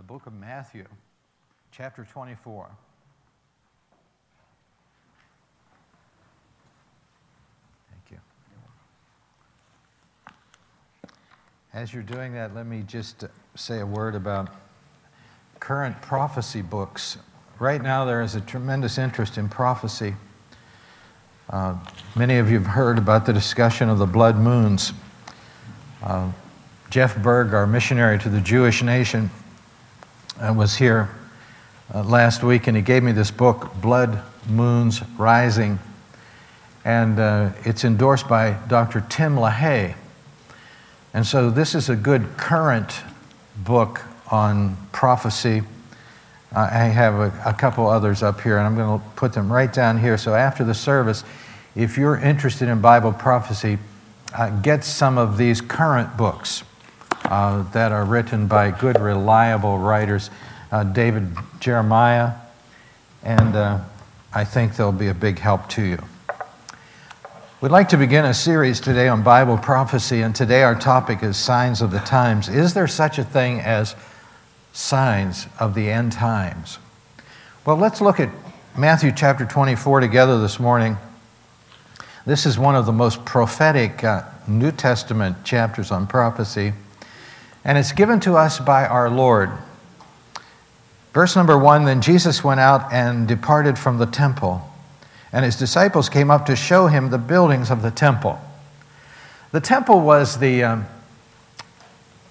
the book of Matthew, chapter 24. Thank you. As you're doing that, let me just say a word about current prophecy books. Right now, there is a tremendous interest in prophecy. Uh, many of you have heard about the discussion of the blood moons. Uh, Jeff Berg, our missionary to the Jewish nation, uh, was here uh, last week and he gave me this book, Blood Moons Rising. And uh, it's endorsed by Dr. Tim LaHaye. And so this is a good current book on prophecy. I have a, a couple others up here, and I'm going to put them right down here. So after the service, if you're interested in Bible prophecy, uh, get some of these current books uh, that are written by good, reliable writers, uh, David Jeremiah, and uh, I think they'll be a big help to you. We'd like to begin a series today on Bible prophecy, and today our topic is Signs of the Times. Is there such a thing as signs of the end times? Well, let's look at Matthew chapter 24 together this morning. This is one of the most prophetic uh, New Testament chapters on prophecy. And it's given to us by our Lord. Verse number one Then Jesus went out and departed from the temple, and his disciples came up to show him the buildings of the temple. The temple was the, um,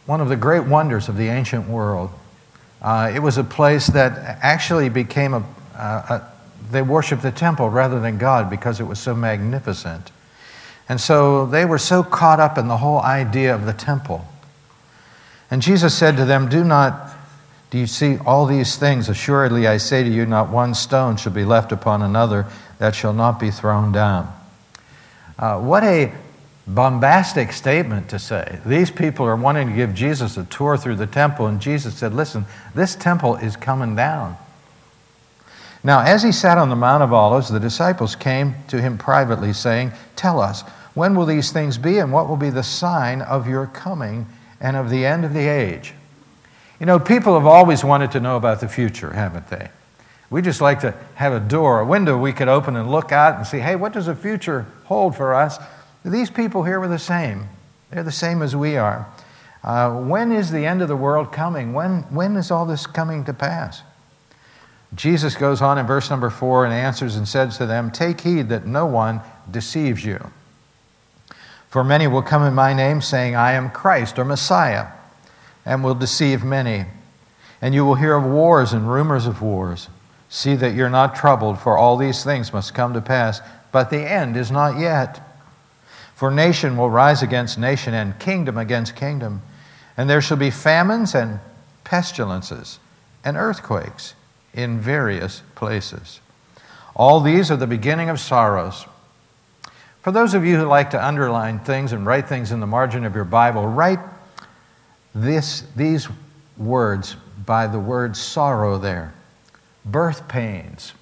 one of the great wonders of the ancient world. Uh, it was a place that actually became a, a, a they worshiped the temple rather than God because it was so magnificent. And so they were so caught up in the whole idea of the temple and Jesus said to them, Do not, do you see all these things? Assuredly, I say to you, not one stone shall be left upon another that shall not be thrown down. Uh, what a bombastic statement to say. These people are wanting to give Jesus a tour through the temple, and Jesus said, Listen, this temple is coming down. Now, as he sat on the Mount of Olives, the disciples came to him privately, saying, Tell us, when will these things be, and what will be the sign of your coming and of the end of the age. You know, people have always wanted to know about the future, haven't they? We just like to have a door, a window we could open and look out and see, hey, what does the future hold for us? These people here were the same. They're the same as we are. Uh, when is the end of the world coming? When, when is all this coming to pass? Jesus goes on in verse number four and answers and says to them, Take heed that no one deceives you. For many will come in my name, saying, I am Christ or Messiah, and will deceive many. And you will hear of wars and rumors of wars. See that you're not troubled, for all these things must come to pass, but the end is not yet. For nation will rise against nation, and kingdom against kingdom. And there shall be famines and pestilences and earthquakes in various places. All these are the beginning of sorrows. For those of you who like to underline things and write things in the margin of your Bible, write this, these words by the word sorrow there birth pains.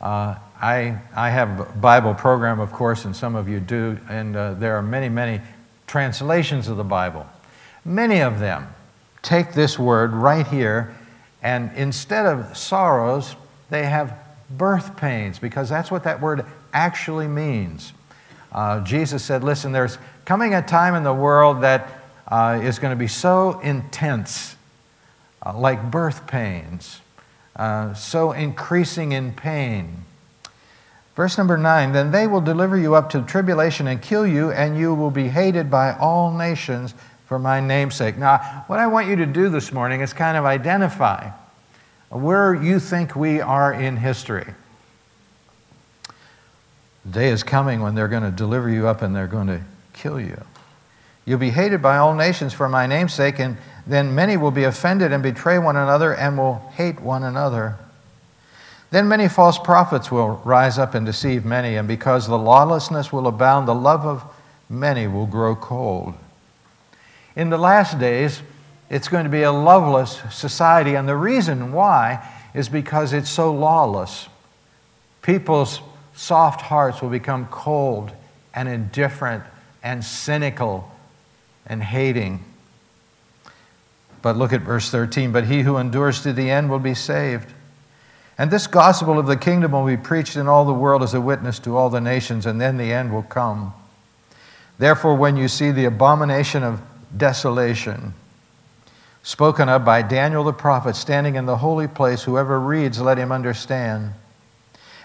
Uh, I, I have a Bible program, of course, and some of you do, and uh, there are many, many translations of the Bible. Many of them take this word right here, and instead of sorrows, they have birth pains, because that's what that word actually means. Uh, Jesus said, Listen, there's coming a time in the world that uh, is going to be so intense, uh, like birth pains, uh, so increasing in pain. Verse number nine, then they will deliver you up to tribulation and kill you, and you will be hated by all nations for my namesake. Now, what I want you to do this morning is kind of identify where you think we are in history. The day is coming when they're going to deliver you up and they're going to kill you. You'll be hated by all nations for my name's sake, and then many will be offended and betray one another and will hate one another. Then many false prophets will rise up and deceive many, and because the lawlessness will abound, the love of many will grow cold. In the last days, it's going to be a loveless society, and the reason why is because it's so lawless. People's soft hearts will become cold and indifferent and cynical and hating. But look at verse 13. But he who endures to the end will be saved. And this gospel of the kingdom will be preached in all the world as a witness to all the nations, and then the end will come. Therefore, when you see the abomination of desolation, spoken of by Daniel the prophet, standing in the holy place, whoever reads, let him understand.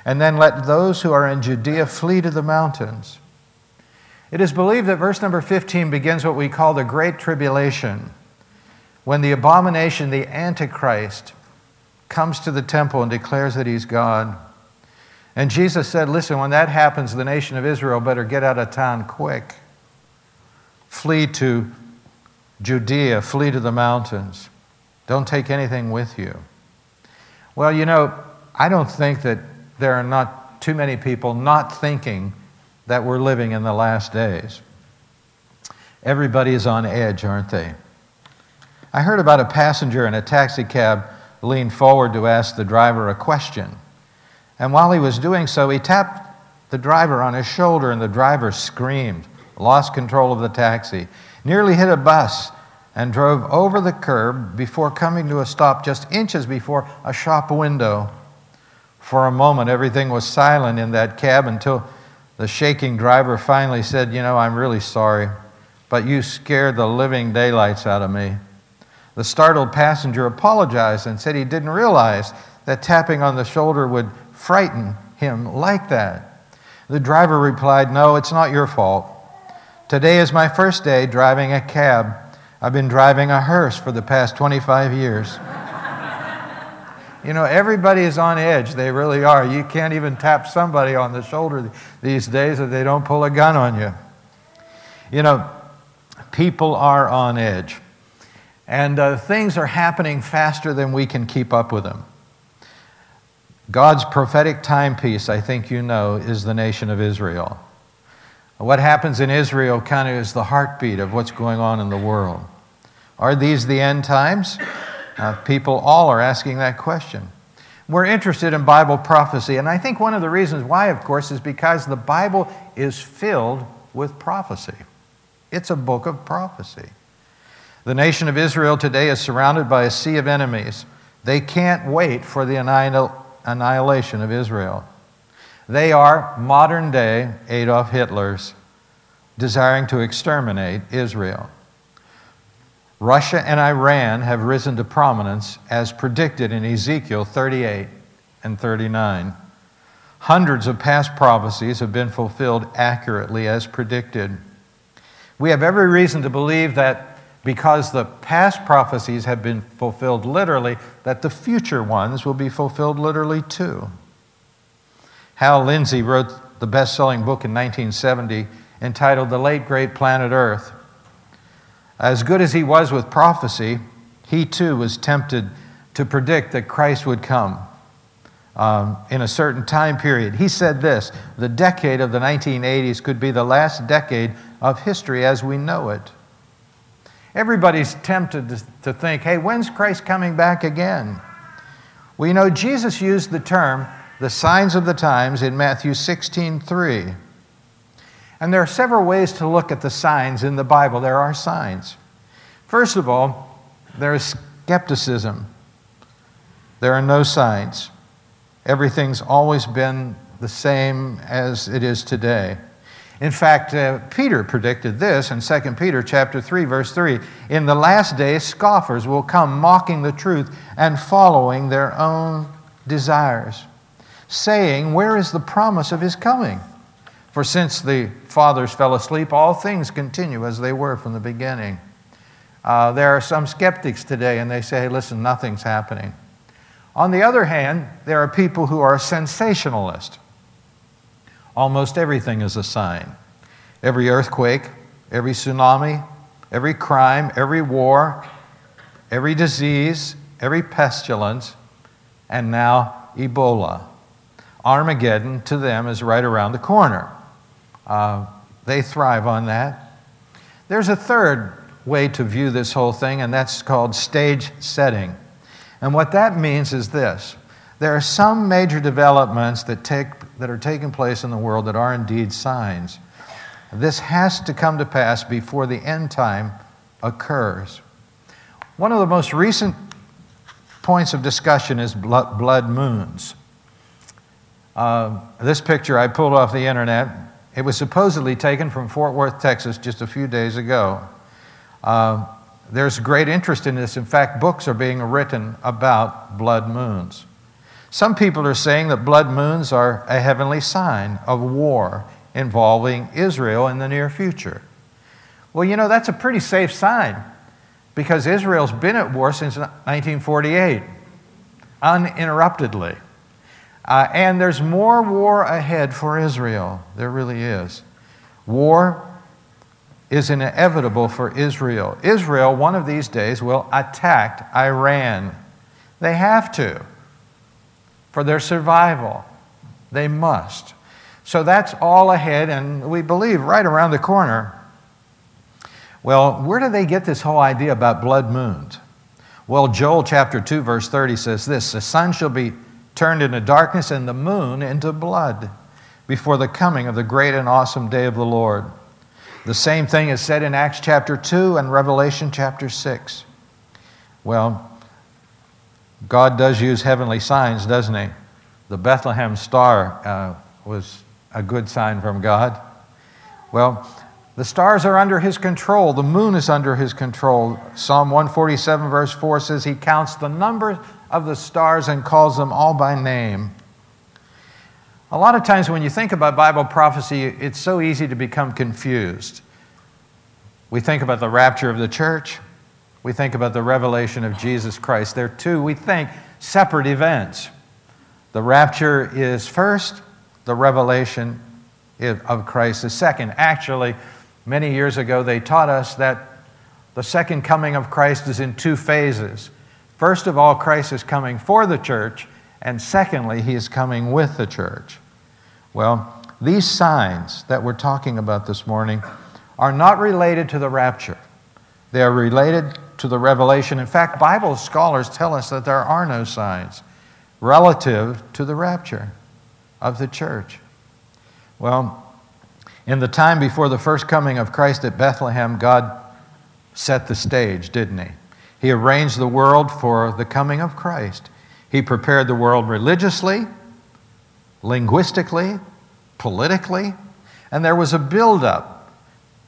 And then let those who are in Judea flee to the mountains. It is believed that verse number 15 begins what we call the Great Tribulation, when the abomination, the Antichrist, comes to the temple and declares that he's God. And Jesus said, Listen, when that happens, the nation of Israel better get out of town quick. Flee to Judea, flee to the mountains. Don't take anything with you. Well, you know, I don't think that there are not too many people not thinking that we're living in the last days. Everybody is on edge, aren't they? I heard about a passenger in a taxi cab lean forward to ask the driver a question. And while he was doing so, he tapped the driver on his shoulder, and the driver screamed, lost control of the taxi, nearly hit a bus, and drove over the curb before coming to a stop just inches before a shop window. For a moment, everything was silent in that cab until the shaking driver finally said, You know, I'm really sorry, but you scared the living daylights out of me. The startled passenger apologized and said he didn't realize that tapping on the shoulder would frighten him like that. The driver replied, No, it's not your fault. Today is my first day driving a cab. I've been driving a hearse for the past 25 years. You know, everybody is on edge. They really are. You can't even tap somebody on the shoulder these days if they don't pull a gun on you. You know, people are on edge. And uh, things are happening faster than we can keep up with them. God's prophetic timepiece, I think you know, is the nation of Israel. What happens in Israel kind of is the heartbeat of what's going on in the world. Are these the end times? Uh, people all are asking that question. We're interested in Bible prophecy, and I think one of the reasons why, of course, is because the Bible is filled with prophecy. It's a book of prophecy. The nation of Israel today is surrounded by a sea of enemies. They can't wait for the annihilation of Israel. They are modern day Adolf Hitlers desiring to exterminate Israel. Russia and Iran have risen to prominence as predicted in Ezekiel 38 and 39. Hundreds of past prophecies have been fulfilled accurately as predicted. We have every reason to believe that because the past prophecies have been fulfilled literally, that the future ones will be fulfilled literally too. Hal Lindsey wrote the best selling book in 1970 entitled The Late Great Planet Earth. As good as he was with prophecy, he too was tempted to predict that Christ would come um, in a certain time period. He said this the decade of the 1980s could be the last decade of history as we know it. Everybody's tempted to, think, hey, when's Christ coming back again? We know Jesus used the term the signs of the times in Matthew 16 3. And there are several ways to look at the signs in the Bible. There are signs. First of all, there is skepticism. There are no signs. Everything's always been the same as it is today. In fact, uh, Peter predicted this in 2 Peter chapter 3 verse 3. In the last days scoffers will come mocking the truth and following their own desires, saying, "Where is the promise of his coming?" For since the fathers fell asleep, all things continue as they were from the beginning. Uh, there are some skeptics today, and they say, hey, listen, nothing's happening. On the other hand, there are people who are sensationalist. Almost everything is a sign. Every earthquake, every tsunami, every crime, every war, every disease, every pestilence, and now Ebola. Armageddon to them is right around the corner. Uh, they thrive on that. There's a third way to view this whole thing, and that's called stage setting. And what that means is this there are some major developments that, take, that are taking place in the world that are indeed signs. This has to come to pass before the end time occurs. One of the most recent points of discussion is blood moons. Uh, this picture I pulled off the internet. It was supposedly taken from Fort Worth, Texas, just a few days ago. Uh, there's great interest in this. In fact, books are being written about blood moons. Some people are saying that blood moons are a heavenly sign of war involving Israel in the near future. Well, you know, that's a pretty safe sign because Israel's been at war since 1948, uninterruptedly. Uh, and there's more war ahead for Israel. There really is. War is inevitable for Israel. Israel, one of these days, will attack Iran. They have to for their survival. They must. So that's all ahead, and we believe right around the corner. Well, where do they get this whole idea about blood moons? Well, Joel chapter 2, verse 30 says this The sun shall be turned into darkness and the moon into blood before the coming of the great and awesome day of the Lord. The same thing is said in Acts chapter 2 and Revelation chapter 6. Well, God does use heavenly signs, doesn't He? The Bethlehem star uh, was a good sign from God. Well, the stars are under His control, the moon is under His control. Psalm 147, verse 4 says, He counts the number of the stars and calls them all by name. A lot of times when you think about Bible prophecy, it's so easy to become confused. We think about the rapture of the church, we think about the revelation of Jesus Christ. They're two, we think, separate events. The rapture is first, the revelation of Christ is second. Actually, many years ago, they taught us that the second coming of Christ is in two phases. First of all, Christ is coming for the church, and secondly, he is coming with the church. Well, these signs that we're talking about this morning are not related to the rapture. They are related to the revelation. In fact, Bible scholars tell us that there are no signs relative to the rapture of the church. Well, in the time before the first coming of Christ at Bethlehem, God set the stage, didn't He? He arranged the world for the coming of Christ. He prepared the world religiously, linguistically, politically, and there was a buildup.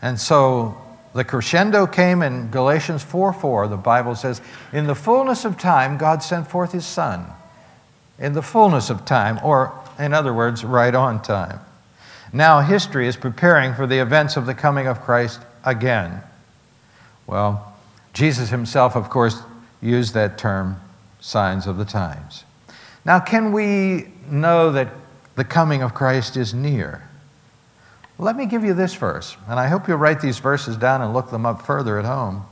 And so the crescendo came in Galatians 4 4. The Bible says, In the fullness of time, God sent forth his Son. In the fullness of time, or in other words, right on time. Now, history is preparing for the events of the coming of Christ again. Well, Jesus himself, of course, used that term, signs of the times. Now, can we know that the coming of Christ is near? Let me give you this verse, and I hope you'll write these verses down and look them up further at home.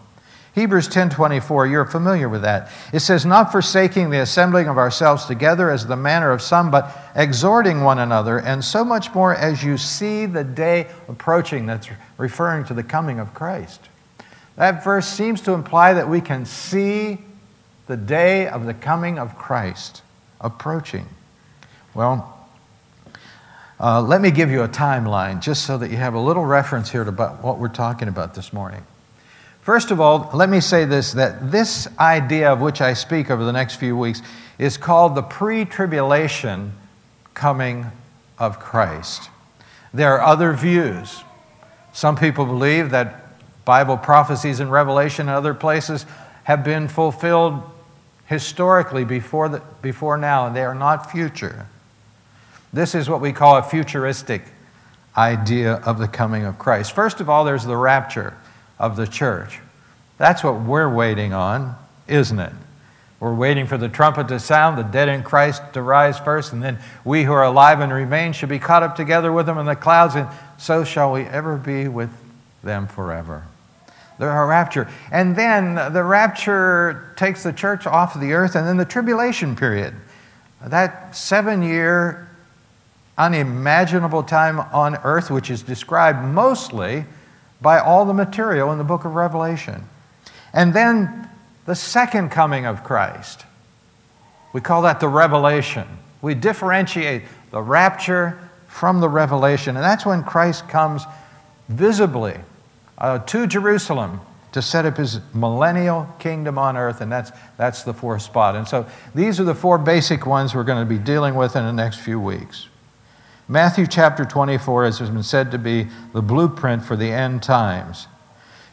Hebrews 10:24, you're familiar with that. It says, "Not forsaking the assembling of ourselves together as the manner of some, but exhorting one another, and so much more as you see the day approaching." That's referring to the coming of Christ. That verse seems to imply that we can see the day of the coming of Christ approaching. Well, uh, let me give you a timeline just so that you have a little reference here to what we're talking about this morning. First of all, let me say this that this idea of which I speak over the next few weeks is called the pre tribulation coming of Christ. There are other views. Some people believe that Bible prophecies in Revelation and other places have been fulfilled historically before, the, before now, and they are not future. This is what we call a futuristic idea of the coming of Christ. First of all, there's the rapture of the church. That's what we're waiting on, isn't it? We're waiting for the trumpet to sound, the dead in Christ to rise first, and then we who are alive and remain should be caught up together with them in the clouds, and so shall we ever be with them forever the rapture. And then the rapture takes the church off of the earth, and then the tribulation period. That seven year, unimaginable time on earth, which is described mostly by all the material in the book of Revelation. And then the second coming of Christ. We call that the revelation. We differentiate the rapture from the revelation, and that's when Christ comes visibly uh, to Jerusalem to set up his millennial kingdom on earth, and that's, that's the fourth spot. And so these are the four basic ones we're going to be dealing with in the next few weeks. Matthew chapter 24 has been said to be the blueprint for the end times.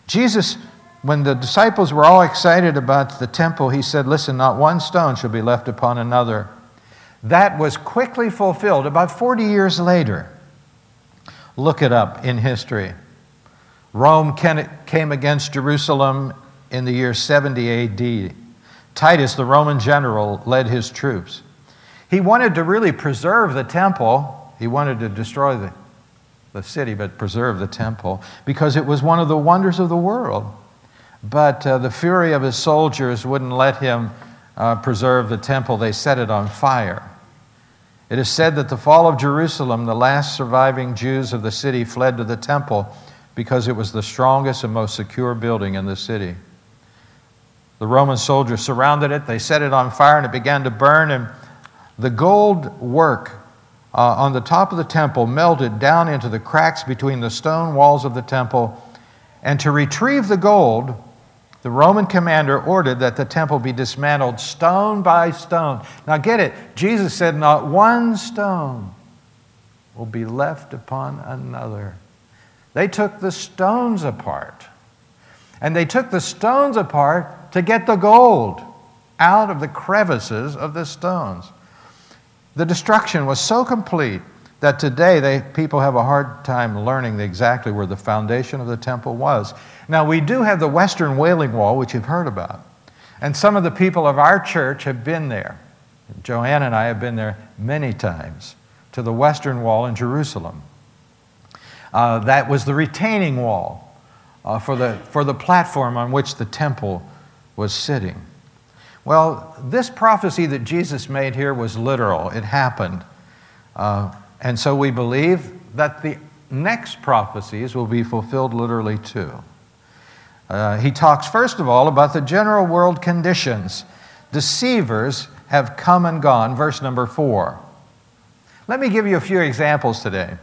Jesus, when the disciples were all excited about the temple, he said, Listen, not one stone shall be left upon another. That was quickly fulfilled about 40 years later. Look it up in history. Rome came against Jerusalem in the year 70 AD. Titus, the Roman general, led his troops. He wanted to really preserve the temple. He wanted to destroy the, the city, but preserve the temple because it was one of the wonders of the world. But uh, the fury of his soldiers wouldn't let him uh, preserve the temple, they set it on fire. It is said that the fall of Jerusalem, the last surviving Jews of the city fled to the temple because it was the strongest and most secure building in the city. The Roman soldiers surrounded it, they set it on fire, and it began to burn. And the gold work uh, on the top of the temple melted down into the cracks between the stone walls of the temple. And to retrieve the gold, the Roman commander ordered that the temple be dismantled stone by stone. Now get it, Jesus said, Not one stone will be left upon another. They took the stones apart. And they took the stones apart to get the gold out of the crevices of the stones. The destruction was so complete that today they, people have a hard time learning exactly where the foundation of the temple was. Now, we do have the Western Wailing Wall, which you've heard about. And some of the people of our church have been there. Joanne and I have been there many times to the Western Wall in Jerusalem. Uh, that was the retaining wall uh, for, the, for the platform on which the temple was sitting. Well, this prophecy that Jesus made here was literal, it happened. Uh, and so we believe that the next prophecies will be fulfilled literally too. Uh, he talks, first of all, about the general world conditions. Deceivers have come and gone, verse number four. Let me give you a few examples today.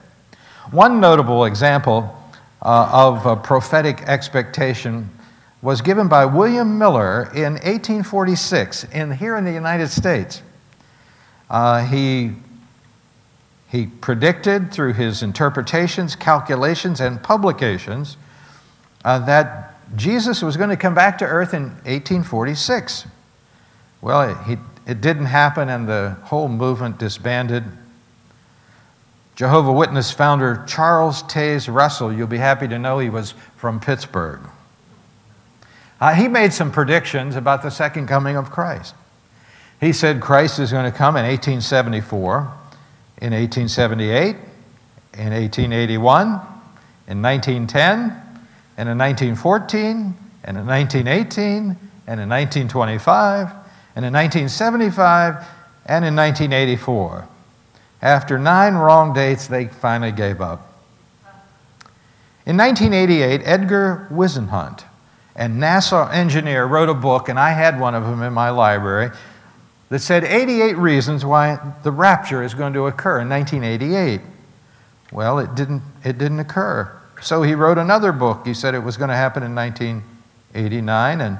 One notable example uh, of a prophetic expectation was given by William Miller in 1846 in, here in the United States. Uh, he, he predicted through his interpretations, calculations, and publications uh, that Jesus was going to come back to earth in 1846. Well, it, it didn't happen, and the whole movement disbanded. Jehovah Witness founder Charles Taze Russell, you'll be happy to know he was from Pittsburgh. Uh, he made some predictions about the second coming of Christ. He said Christ is going to come in 1874, in 1878, in 1881, in 1910, and in 1914, and in 1918, and in 1925, and in 1975, and in 1984. After nine wrong dates, they finally gave up. In 1988, Edgar Whisenant, a NASA engineer, wrote a book, and I had one of them in my library, that said 88 reasons why the rapture is going to occur in 1988. Well, it didn't, it didn't occur. So he wrote another book. He said it was going to happen in 1989 and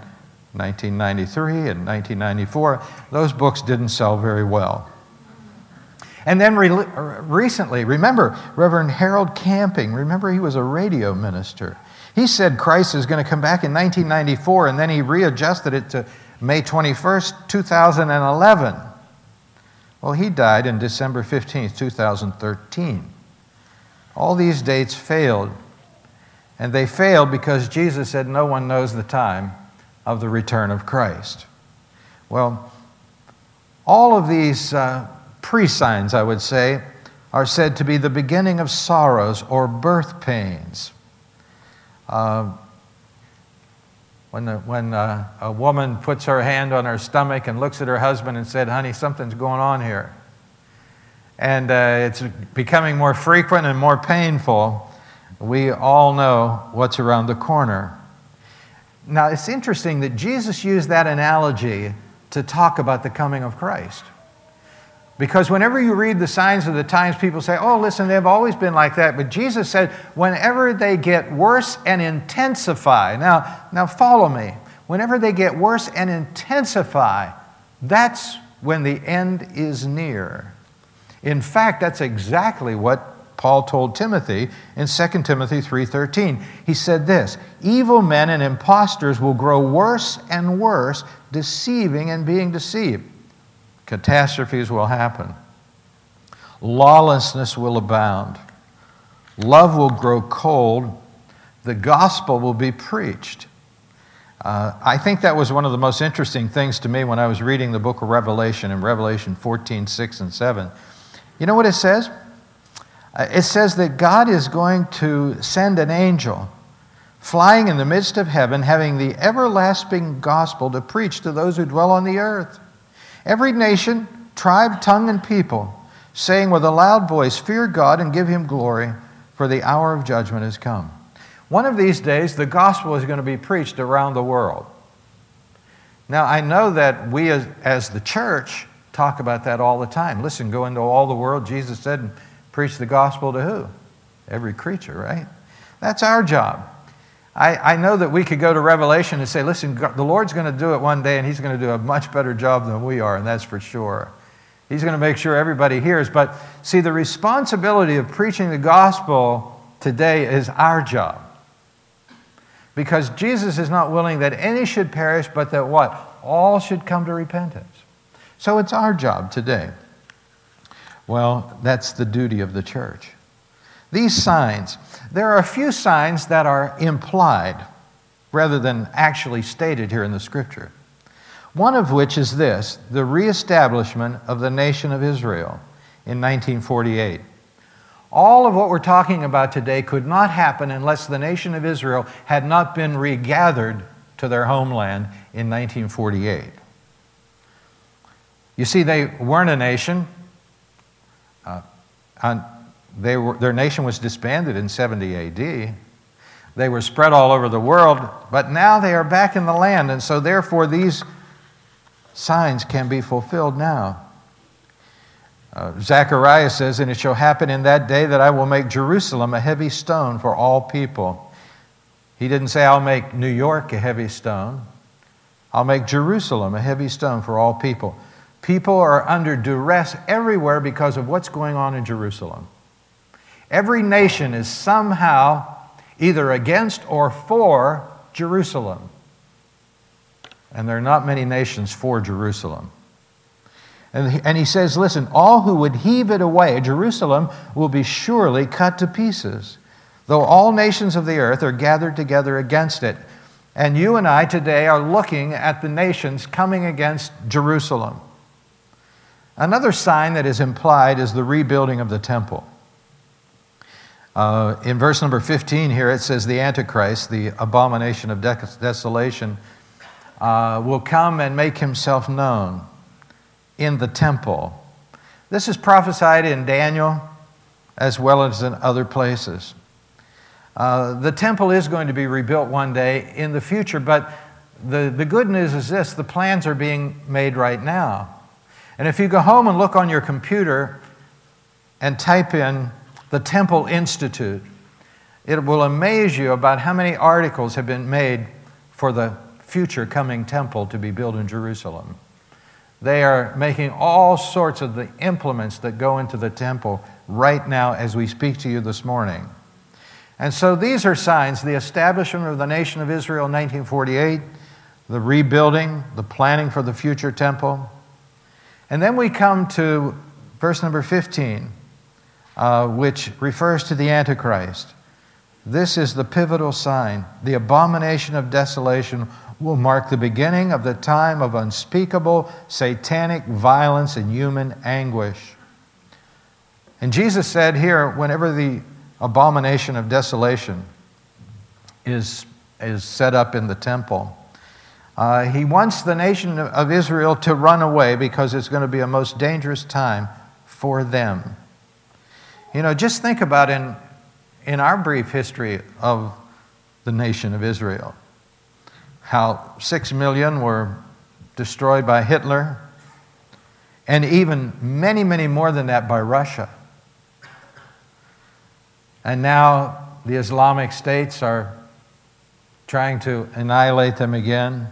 1993 and 1994. Those books didn't sell very well. And then re- recently, remember Reverend Harold Camping, remember he was a radio minister. He said Christ is going to come back in 1994, and then he readjusted it to May 21st, 2011. Well, he died in December 15th, 2013. All these dates failed and they failed because Jesus said, No one knows the time of the return of Christ. Well, all of these uh, pre signs, I would say, are said to be the beginning of sorrows or birth pains. Uh, when, the, when uh, a woman puts her hand on her stomach and looks at her husband and said, Honey, something's going on here. And uh, it's becoming more frequent and more painful we all know what's around the corner. Now, it's interesting that Jesus used that analogy to talk about the coming of Christ. Because whenever you read the signs of the times, people say, oh, listen, they've always been like that. But Jesus said, whenever they get worse and intensify. Now, now follow me. Whenever they get worse and intensify, that's when the end is near. In fact, that's exactly what Paul told Timothy in 2 Timothy 3:13. He said this, "Evil men and impostors will grow worse and worse, deceiving and being deceived." Catastrophes will happen. Lawlessness will abound. Love will grow cold. The gospel will be preached. Uh, I think that was one of the most interesting things to me when I was reading the book of Revelation in Revelation 14, 6, and 7. You know what it says? Uh, it says that God is going to send an angel flying in the midst of heaven, having the everlasting gospel to preach to those who dwell on the earth. Every nation, tribe, tongue, and people, saying with a loud voice, Fear God and give him glory, for the hour of judgment has come. One of these days, the gospel is going to be preached around the world. Now, I know that we as, as the church talk about that all the time. Listen, go into all the world, Jesus said, preach the gospel to who? Every creature, right? That's our job. I, I know that we could go to Revelation and say, listen, the Lord's going to do it one day, and He's going to do a much better job than we are, and that's for sure. He's going to make sure everybody hears. But see, the responsibility of preaching the gospel today is our job. Because Jesus is not willing that any should perish, but that what? All should come to repentance. So it's our job today. Well, that's the duty of the church. These signs, there are a few signs that are implied rather than actually stated here in the scripture. One of which is this the reestablishment of the nation of Israel in 1948. All of what we're talking about today could not happen unless the nation of Israel had not been regathered to their homeland in 1948. You see, they weren't a nation. Uh, they were, their nation was disbanded in 70 AD. They were spread all over the world, but now they are back in the land, and so therefore these signs can be fulfilled now. Uh, Zechariah says, And it shall happen in that day that I will make Jerusalem a heavy stone for all people. He didn't say, I'll make New York a heavy stone. I'll make Jerusalem a heavy stone for all people. People are under duress everywhere because of what's going on in Jerusalem. Every nation is somehow either against or for Jerusalem. And there are not many nations for Jerusalem. And and he says, Listen, all who would heave it away, Jerusalem, will be surely cut to pieces, though all nations of the earth are gathered together against it. And you and I today are looking at the nations coming against Jerusalem. Another sign that is implied is the rebuilding of the temple. Uh, in verse number 15 here, it says, The Antichrist, the abomination of desolation, uh, will come and make himself known in the temple. This is prophesied in Daniel as well as in other places. Uh, the temple is going to be rebuilt one day in the future, but the, the good news is this the plans are being made right now. And if you go home and look on your computer and type in the Temple Institute. It will amaze you about how many articles have been made for the future coming temple to be built in Jerusalem. They are making all sorts of the implements that go into the temple right now as we speak to you this morning. And so these are signs the establishment of the nation of Israel in 1948, the rebuilding, the planning for the future temple. And then we come to verse number 15 uh, which refers to the Antichrist. This is the pivotal sign. The abomination of desolation will mark the beginning of the time of unspeakable satanic violence and human anguish. And Jesus said here, whenever the abomination of desolation is, is set up in the temple, uh, he wants the nation of Israel to run away because it's going to be a most dangerous time for them. You know, just think about in, in our brief history of the nation of Israel how six million were destroyed by Hitler, and even many, many more than that by Russia. And now the Islamic states are trying to annihilate them again.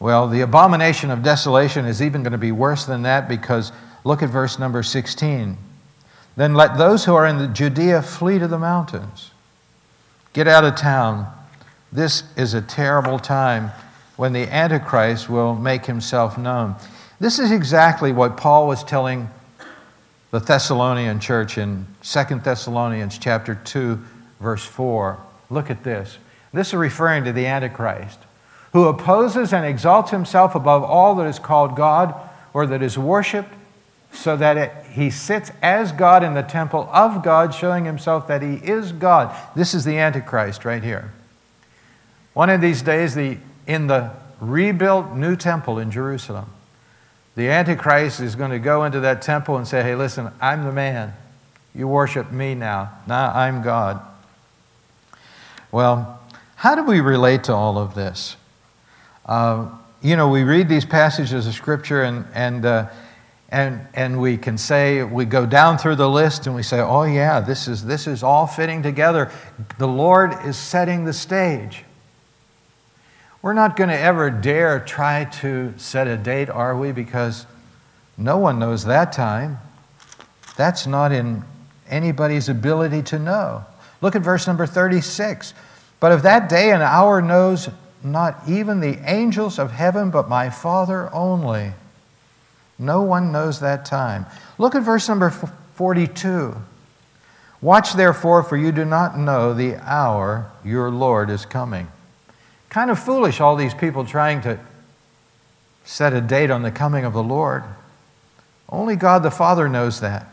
Well, the abomination of desolation is even going to be worse than that because look at verse number 16. Then let those who are in Judea flee to the mountains. Get out of town. This is a terrible time when the Antichrist will make himself known. This is exactly what Paul was telling the Thessalonian church in 2 Thessalonians chapter 2 verse 4. Look at this. This is referring to the Antichrist, who opposes and exalts himself above all that is called God or that is worshiped, so that it, he sits as God in the temple of God, showing himself that he is God. This is the Antichrist right here. One of these days, the, in the rebuilt new temple in Jerusalem, the Antichrist is going to go into that temple and say, Hey, listen, I'm the man. You worship me now. Now I'm God. Well, how do we relate to all of this? Uh, you know, we read these passages of Scripture and, and, uh, and, and we can say, we go down through the list and we say, oh, yeah, this is, this is all fitting together. The Lord is setting the stage. We're not going to ever dare try to set a date, are we? Because no one knows that time. That's not in anybody's ability to know. Look at verse number 36. But of that day and hour knows not even the angels of heaven, but my Father only. No one knows that time. Look at verse number 42. Watch therefore, for you do not know the hour your Lord is coming. Kind of foolish, all these people trying to set a date on the coming of the Lord. Only God the Father knows that.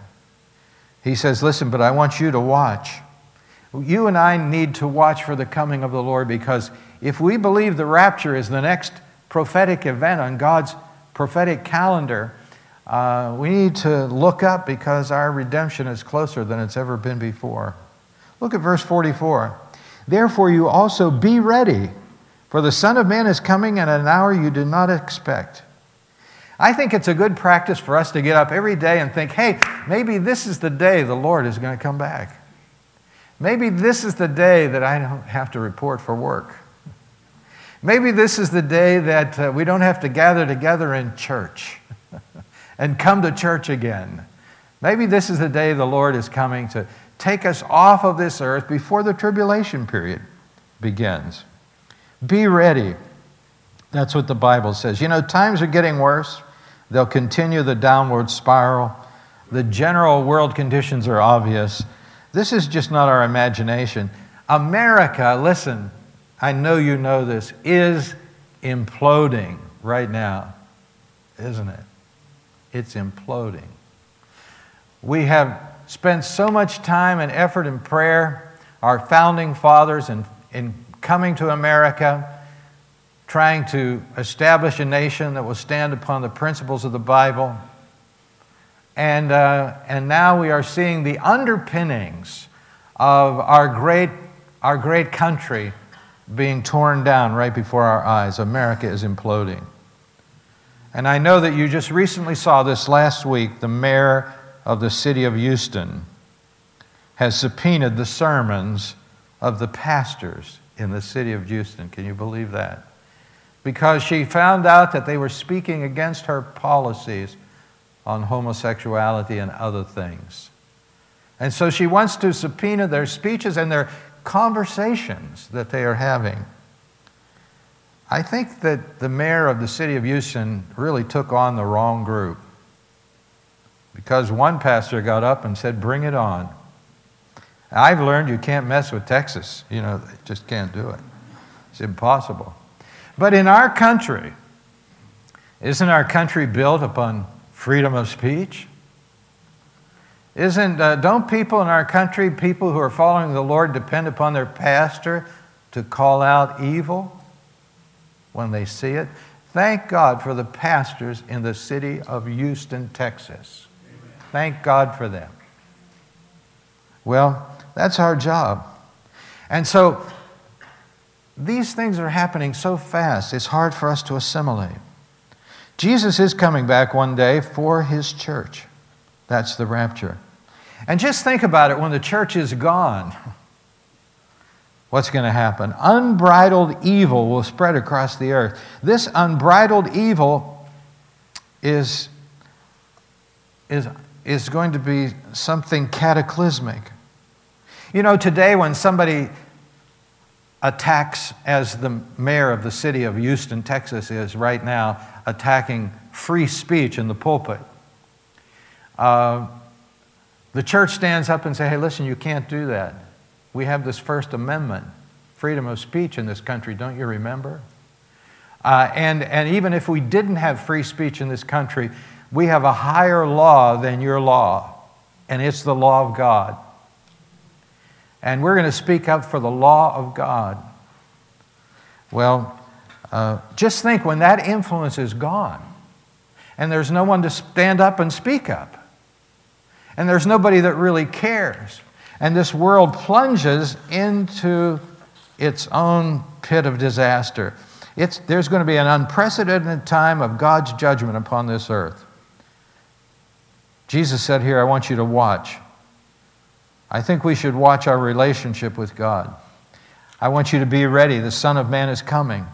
He says, Listen, but I want you to watch. You and I need to watch for the coming of the Lord because if we believe the rapture is the next prophetic event on God's prophetic calendar, uh, we need to look up because our redemption is closer than it's ever been before. Look at verse 44. Therefore, you also be ready for the Son of Man is coming at an hour you do not expect. I think it's a good practice for us to get up every day and think, hey, maybe this is the day the Lord is going to come back. Maybe this is the day that I don't have to report for work. Maybe this is the day that uh, we don't have to gather together in church and come to church again. Maybe this is the day the Lord is coming to take us off of this earth before the tribulation period begins. Be ready. That's what the Bible says. You know, times are getting worse. They'll continue the downward spiral. The general world conditions are obvious. This is just not our imagination. America, listen, I know you know this, is imploding right now, isn't it? It's imploding. We have spent so much time and effort and prayer, our founding fathers, in, in coming to America, trying to establish a nation that will stand upon the principles of the Bible. And, uh, and now we are seeing the underpinnings of our great, our great country being torn down right before our eyes. America is imploding. And I know that you just recently saw this last week. The mayor of the city of Houston has subpoenaed the sermons of the pastors in the city of Houston. Can you believe that? Because she found out that they were speaking against her policies on homosexuality and other things. And so she wants to subpoena their speeches and their conversations that they are having. I think that the mayor of the city of Houston really took on the wrong group because one pastor got up and said, Bring it on. I've learned you can't mess with Texas. You know, just can't do it. It's impossible. But in our country, isn't our country built upon freedom of speech? Isn't, uh, don't people in our country, people who are following the Lord, depend upon their pastor to call out evil when they see it? Thank God for the pastors in the city of Houston, Texas. Thank God for them. Well, that's our job. And so these things are happening so fast, it's hard for us to assimilate. Jesus is coming back one day for his church. That's the rapture. And just think about it when the church is gone. What's going to happen? Unbridled evil will spread across the earth. This unbridled evil is, is, is going to be something cataclysmic. You know, today when somebody attacks, as the mayor of the city of Houston, Texas is right now, attacking free speech in the pulpit, uh, the church stands up and say, hey, listen, you can't do that. We have this First Amendment, freedom of speech in this country, don't you remember? Uh, and, and even if we didn't have free speech in this country, we have a higher law than your law, and it's the law of God. And we're going to speak up for the law of God. Well, uh, just think when that influence is gone, and there's no one to stand up and speak up and there's nobody that really cares. And this world plunges into its own pit of disaster. It's, there's going to be an unprecedented time of God's judgment upon this earth. Jesus said here, I want you to watch. I think we should watch our relationship with God. I want you to be ready. The Son of Man is coming.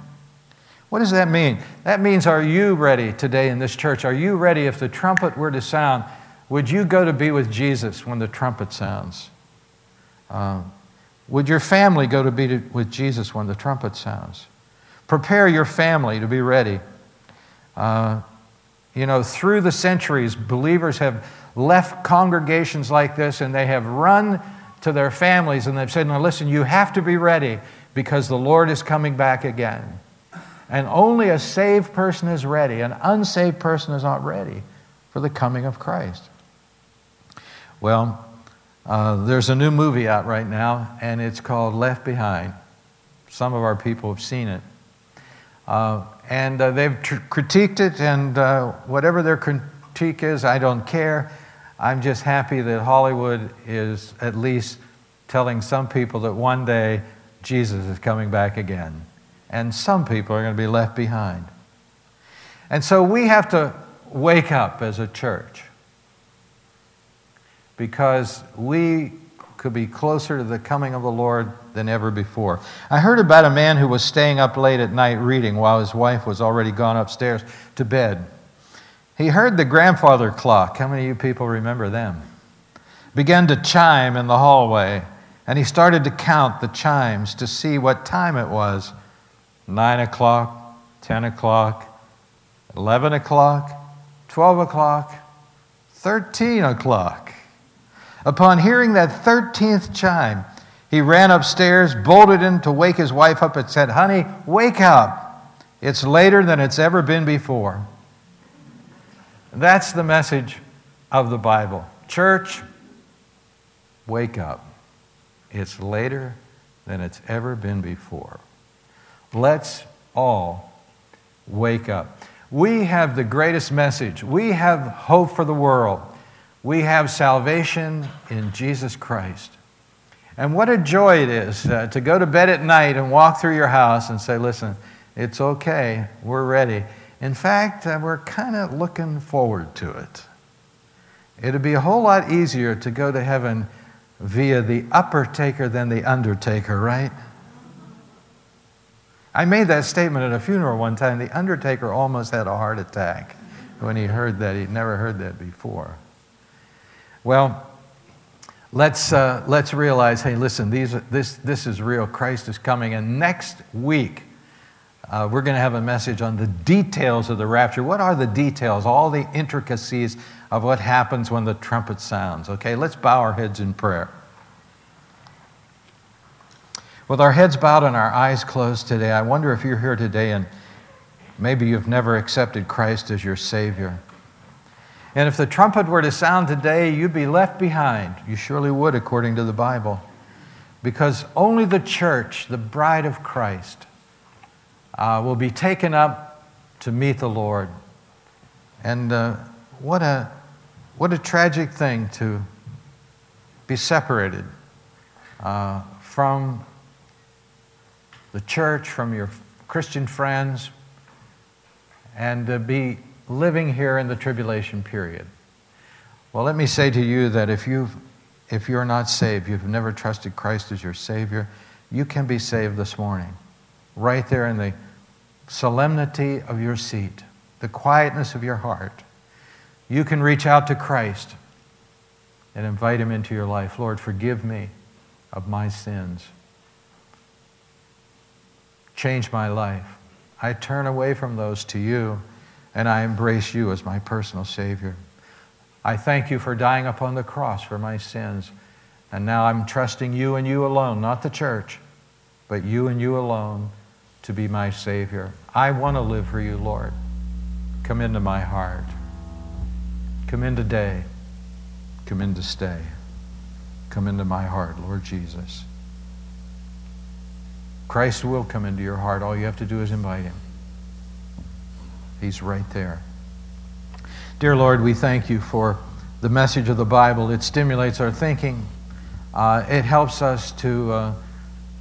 What does that mean? That means, are you ready today in this church? Are you ready if the trumpet were to sound? Would you go to be with Jesus when the trumpet sounds? Uh, would your family go to be to, with Jesus when the trumpet sounds? Prepare your family to be ready. Uh, you know, through the centuries, believers have left congregations like this and they have run to their families and they've said, Now listen, you have to be ready because the Lord is coming back again. And only a saved person is ready, an unsaved person is not ready for the coming of Christ. Well, uh, there's a new movie out right now, and it's called Left Behind. Some of our people have seen it. Uh, and uh, they've tr- critiqued it, and uh, whatever their critique is, I don't care. I'm just happy that Hollywood is at least telling some people that one day Jesus is coming back again. And some people are going to be left behind. And so we have to wake up as a church because we could be closer to the coming of the Lord than ever before. I heard about a man who was staying up late at night reading while his wife was already gone upstairs to bed. He heard the grandfather clock. How many of you people remember them? Began to chime in the hallway, and he started to count the chimes to see what time it was 9 o'clock, 10 o'clock, 11 o'clock, 12 o'clock, 13 o'clock. Upon hearing that 13th chime, he ran upstairs, bolted in to wake his wife up, and said, Honey, wake up. It's later than it's ever been before. That's the message of the Bible. Church, wake up. It's later than it's ever been before. Let's all wake up. We have the greatest message. We have hope for the world. We have salvation in Jesus Christ. And what a joy it is uh, to go to bed at night and walk through your house and say, listen, it's okay, we're ready. In fact, uh, we're kind of looking forward to it. It'd be a whole lot easier to go to heaven via the upper taker than the undertaker, right? I made that statement at a funeral one time. The undertaker almost had a heart attack when he heard that. He'd never heard that before. Well, let's, uh, let's realize hey, listen, these, this, this is real. Christ is coming. And next week, uh, we're going to have a message on the details of the rapture. What are the details, all the intricacies of what happens when the trumpet sounds? Okay, let's bow our heads in prayer. With our heads bowed and our eyes closed today, I wonder if you're here today and maybe you've never accepted Christ as your Savior. And if the trumpet were to sound today, you'd be left behind. You surely would, according to the Bible. Because only the church, the bride of Christ, uh, will be taken up to meet the Lord. And uh, what, a, what a tragic thing to be separated uh, from the church, from your Christian friends, and be living here in the tribulation period. Well, let me say to you that if, you've, if you're not saved, you've never trusted Christ as your Savior, you can be saved this morning, right there in the solemnity of your seat, the quietness of your heart. You can reach out to Christ and invite Him into your life. Lord, forgive me of my sins. Change my life. I turn away from those to you and I embrace you as my personal Savior. I thank you for dying upon the cross for my sins. And now I'm trusting you and you alone, not the church, but you and you alone to be my Savior. I want to live for you, Lord. Come into my heart. Come in today. Come in to stay. Come into my heart, Lord Jesus. Christ will come into your heart. All you have to do is invite him. He's right there. Dear Lord, we thank you for the message of the Bible. It stimulates our thinking. Uh, it helps us to uh,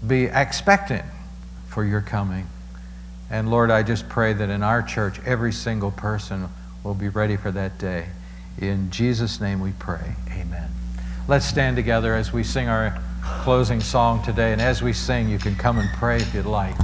be expectant for your coming. And Lord, I just pray that in our church, every single person will be ready for that day. In Jesus' name we pray. Amen. Let's stand together as we sing our closing song today. And as we sing, you can come and pray if you'd like.